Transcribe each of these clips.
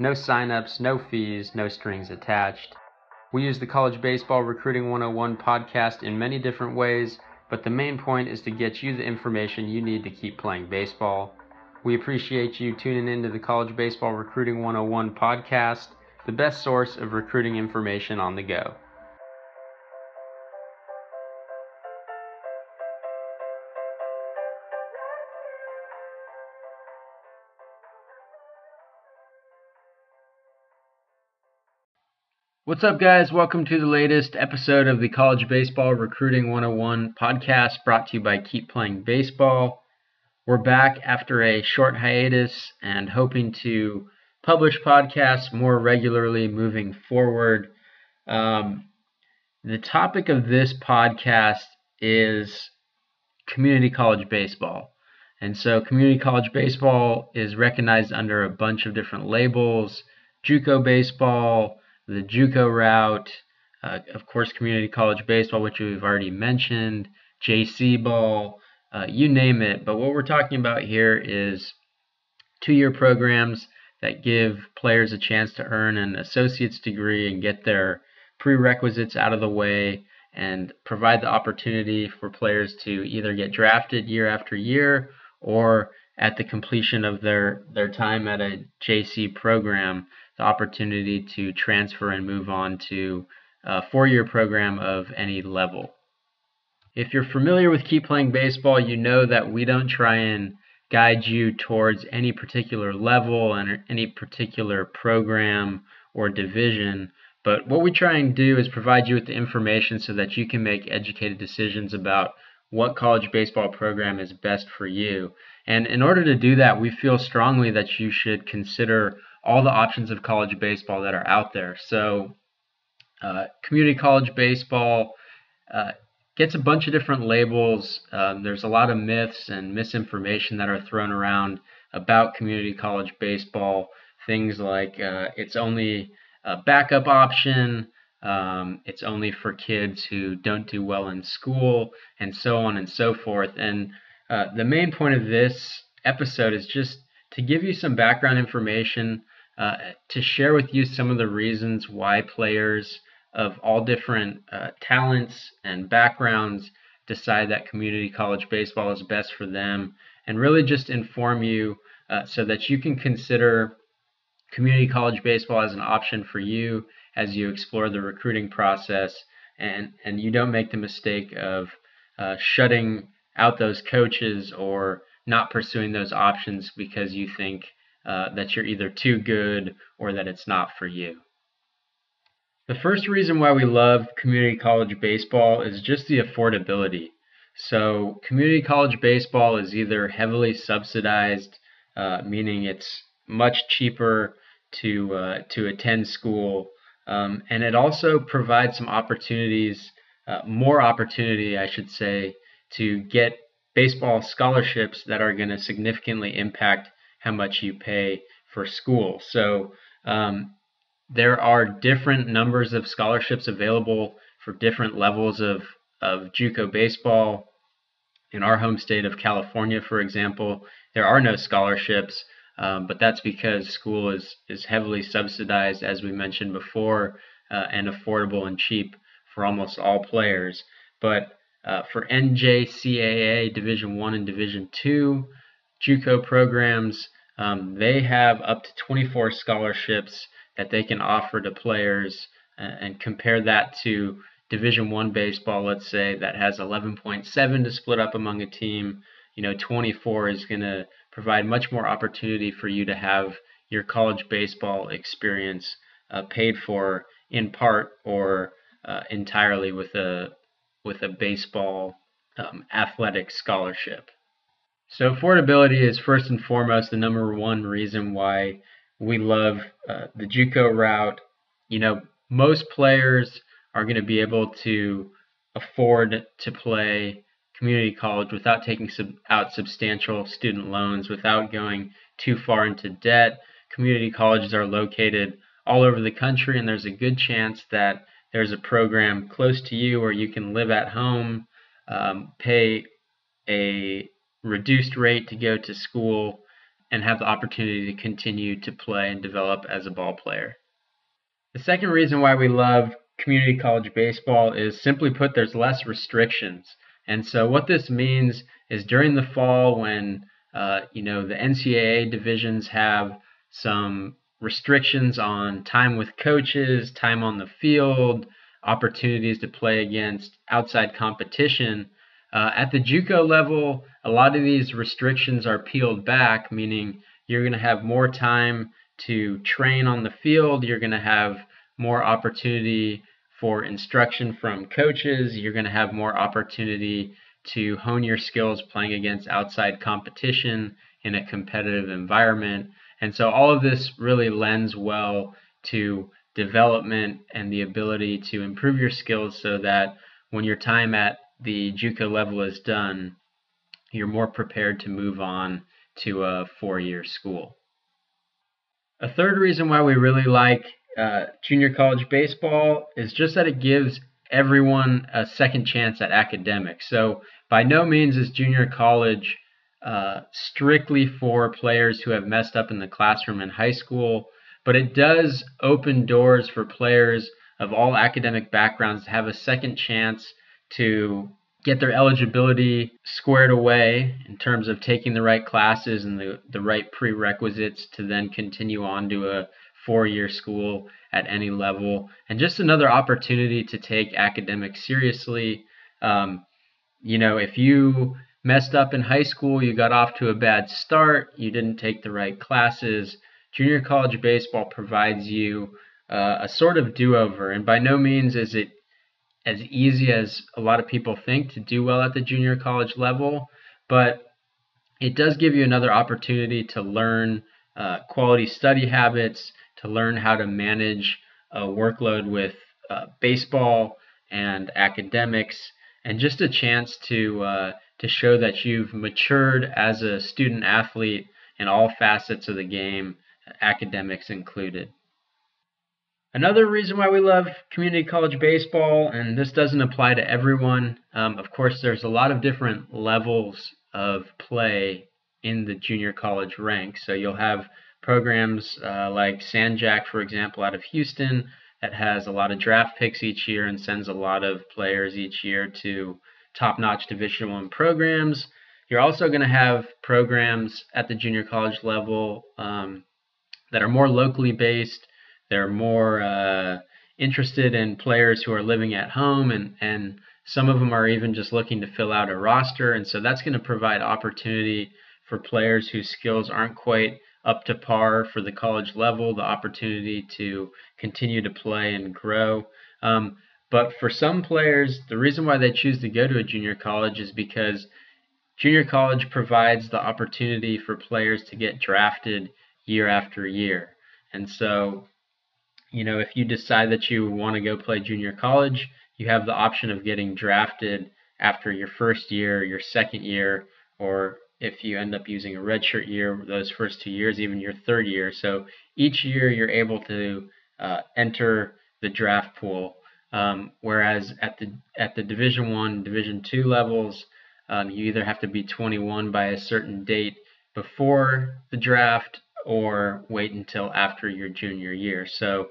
No signups, no fees, no strings attached. We use the College Baseball Recruiting 101 podcast in many different ways, but the main point is to get you the information you need to keep playing baseball. We appreciate you tuning in to the College Baseball Recruiting 101 podcast, the best source of recruiting information on the go. What's up, guys? Welcome to the latest episode of the College Baseball Recruiting 101 podcast brought to you by Keep Playing Baseball. We're back after a short hiatus and hoping to publish podcasts more regularly moving forward. Um, the topic of this podcast is community college baseball. And so, community college baseball is recognized under a bunch of different labels Juco baseball the JUCO route, uh, of course, community college baseball, which we've already mentioned, JC ball, uh, you name it. But what we're talking about here is two-year programs that give players a chance to earn an associate's degree and get their prerequisites out of the way and provide the opportunity for players to either get drafted year after year or at the completion of their, their time at a JC program the opportunity to transfer and move on to a four year program of any level. If you're familiar with Keep Playing Baseball, you know that we don't try and guide you towards any particular level and any particular program or division. But what we try and do is provide you with the information so that you can make educated decisions about what college baseball program is best for you. And in order to do that, we feel strongly that you should consider all the options of college baseball that are out there. So, uh, community college baseball uh, gets a bunch of different labels. Um, there's a lot of myths and misinformation that are thrown around about community college baseball. Things like uh, it's only a backup option, um, it's only for kids who don't do well in school, and so on and so forth. And uh, the main point of this episode is just to give you some background information uh, to share with you some of the reasons why players of all different uh, talents and backgrounds decide that community college baseball is best for them, and really just inform you uh, so that you can consider community college baseball as an option for you as you explore the recruiting process and, and you don't make the mistake of uh, shutting out those coaches or not pursuing those options because you think uh, that you're either too good or that it's not for you. The first reason why we love community college baseball is just the affordability. So, community college baseball is either heavily subsidized, uh, meaning it's much cheaper to uh, to attend school, um, and it also provides some opportunities, uh, more opportunity, I should say, to get baseball scholarships that are going to significantly impact how much you pay for school. So um, there are different numbers of scholarships available for different levels of, of JUCO baseball. In our home state of California, for example, there are no scholarships, um, but that's because school is, is heavily subsidized, as we mentioned before, uh, and affordable and cheap for almost all players. But uh, for NJCAA Division One and Division Two JUCO programs, um, they have up to 24 scholarships that they can offer to players, uh, and compare that to Division One baseball, let's say that has 11.7 to split up among a team. You know, 24 is going to provide much more opportunity for you to have your college baseball experience uh, paid for in part or uh, entirely with a with a baseball um, athletic scholarship. So affordability is first and foremost the number one reason why we love uh, the JUCO route. You know, most players are going to be able to afford to play community college without taking sub- out substantial student loans, without going too far into debt. Community colleges are located all over the country, and there's a good chance that there's a program close to you where you can live at home, um, pay a reduced rate to go to school, and have the opportunity to continue to play and develop as a ball player. The second reason why we love community college baseball is simply put, there's less restrictions. And so what this means is during the fall when uh, you know the NCAA divisions have some restrictions on time with coaches, time on the field, opportunities to play against outside competition. Uh, at the JUCO level, a lot of these restrictions are peeled back, meaning you're going to have more time to train on the field. You're going to have more opportunity for instruction from coaches. You're going to have more opportunity to hone your skills playing against outside competition in a competitive environment. And so all of this really lends well to development and the ability to improve your skills so that when your time at the JUCO level is done, you're more prepared to move on to a four year school. A third reason why we really like uh, junior college baseball is just that it gives everyone a second chance at academics. So, by no means is junior college uh, strictly for players who have messed up in the classroom in high school, but it does open doors for players of all academic backgrounds to have a second chance to get their eligibility squared away in terms of taking the right classes and the, the right prerequisites to then continue on to a four year school at any level, and just another opportunity to take academics seriously. Um, you know, if you messed up in high school, you got off to a bad start, you didn't take the right classes, junior college baseball provides you uh, a sort of do over. And by no means is it as easy as a lot of people think to do well at the junior college level, but it does give you another opportunity to learn uh, quality study habits, to learn how to manage a workload with uh, baseball and academics, and just a chance to uh, to show that you've matured as a student athlete in all facets of the game, academics included. Another reason why we love community college baseball, and this doesn't apply to everyone, um, of course, there's a lot of different levels of play in the junior college ranks. So you'll have programs uh, like San-Jac, for example, out of Houston, that has a lot of draft picks each year and sends a lot of players each year to top-notch Division One programs. You're also going to have programs at the junior college level um, that are more locally based they're more uh, interested in players who are living at home, and, and some of them are even just looking to fill out a roster. And so that's going to provide opportunity for players whose skills aren't quite up to par for the college level, the opportunity to continue to play and grow. Um, but for some players, the reason why they choose to go to a junior college is because junior college provides the opportunity for players to get drafted year after year. And so you know, if you decide that you want to go play junior college, you have the option of getting drafted after your first year, your second year, or if you end up using a redshirt year, those first two years, even your third year. So each year you're able to uh, enter the draft pool. Um, whereas at the at the Division One, Division Two levels, um, you either have to be 21 by a certain date before the draft or wait until after your junior year. So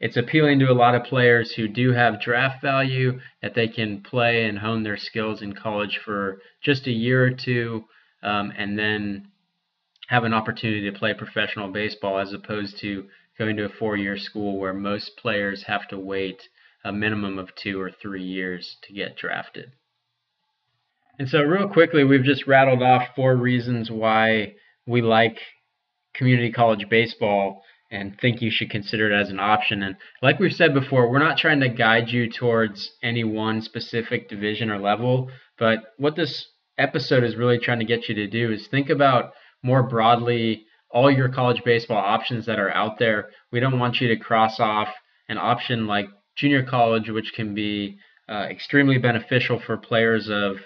it's appealing to a lot of players who do have draft value that they can play and hone their skills in college for just a year or two um, and then have an opportunity to play professional baseball as opposed to going to a four year school where most players have to wait a minimum of two or three years to get drafted. And so, real quickly, we've just rattled off four reasons why we like community college baseball and think you should consider it as an option. And like we've said before, we're not trying to guide you towards any one specific division or level, but what this episode is really trying to get you to do is think about more broadly all your college baseball options that are out there. We don't want you to cross off an option like junior college, which can be uh, extremely beneficial for players of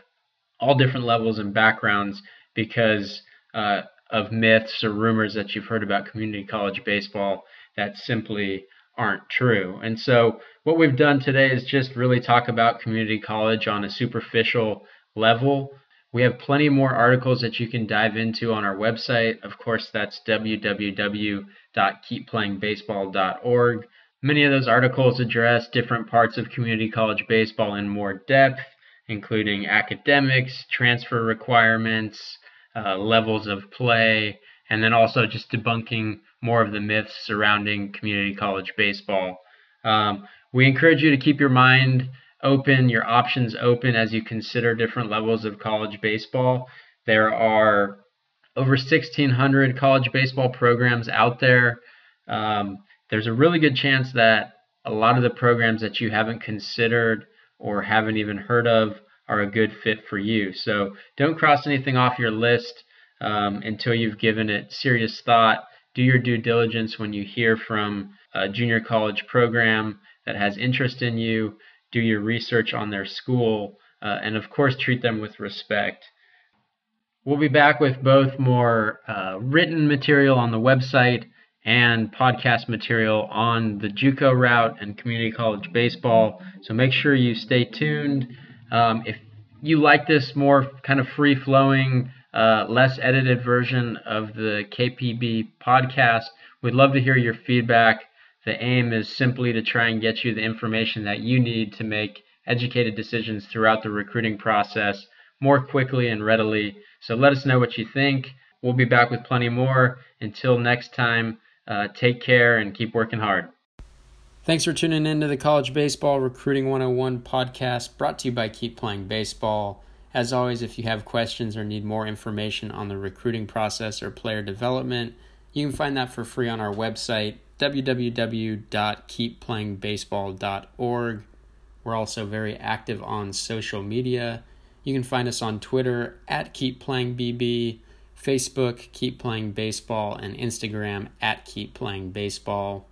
all different levels and backgrounds because uh, of myths or rumors that you've heard about community college baseball that simply aren't true. And so, what we've done today is just really talk about community college on a superficial level. We have plenty more articles that you can dive into on our website. Of course, that's www.keepplayingbaseball.org. Many of those articles address different parts of community college baseball in more depth, including academics, transfer requirements, uh, levels of play, and then also just debunking more of the myths surrounding community college baseball. Um, we encourage you to keep your mind open, your options open as you consider different levels of college baseball. There are over 1,600 college baseball programs out there. Um, there's a really good chance that a lot of the programs that you haven't considered or haven't even heard of are a good fit for you. So don't cross anything off your list um, until you've given it serious thought. Do your due diligence when you hear from a junior college program that has interest in you. Do your research on their school, uh, and of course, treat them with respect. We'll be back with both more uh, written material on the website and podcast material on the JUCO route and community college baseball. So make sure you stay tuned. Um, if you like this more kind of free flowing, uh, less edited version of the KPB podcast, we'd love to hear your feedback. The aim is simply to try and get you the information that you need to make educated decisions throughout the recruiting process more quickly and readily. So let us know what you think. We'll be back with plenty more. Until next time, uh, take care and keep working hard. Thanks for tuning in to the College Baseball Recruiting 101 podcast brought to you by Keep Playing Baseball. As always, if you have questions or need more information on the recruiting process or player development, you can find that for free on our website, www.keepplayingbaseball.org. We're also very active on social media. You can find us on Twitter at KeepPlayingBB, Facebook, Keep Playing Baseball, and Instagram at Keep Playing Baseball.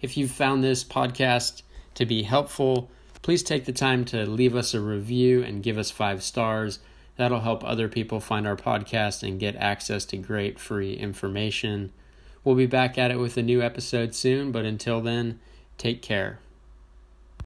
If you've found this podcast to be helpful, please take the time to leave us a review and give us five stars. That'll help other people find our podcast and get access to great free information. We'll be back at it with a new episode soon, but until then, take care.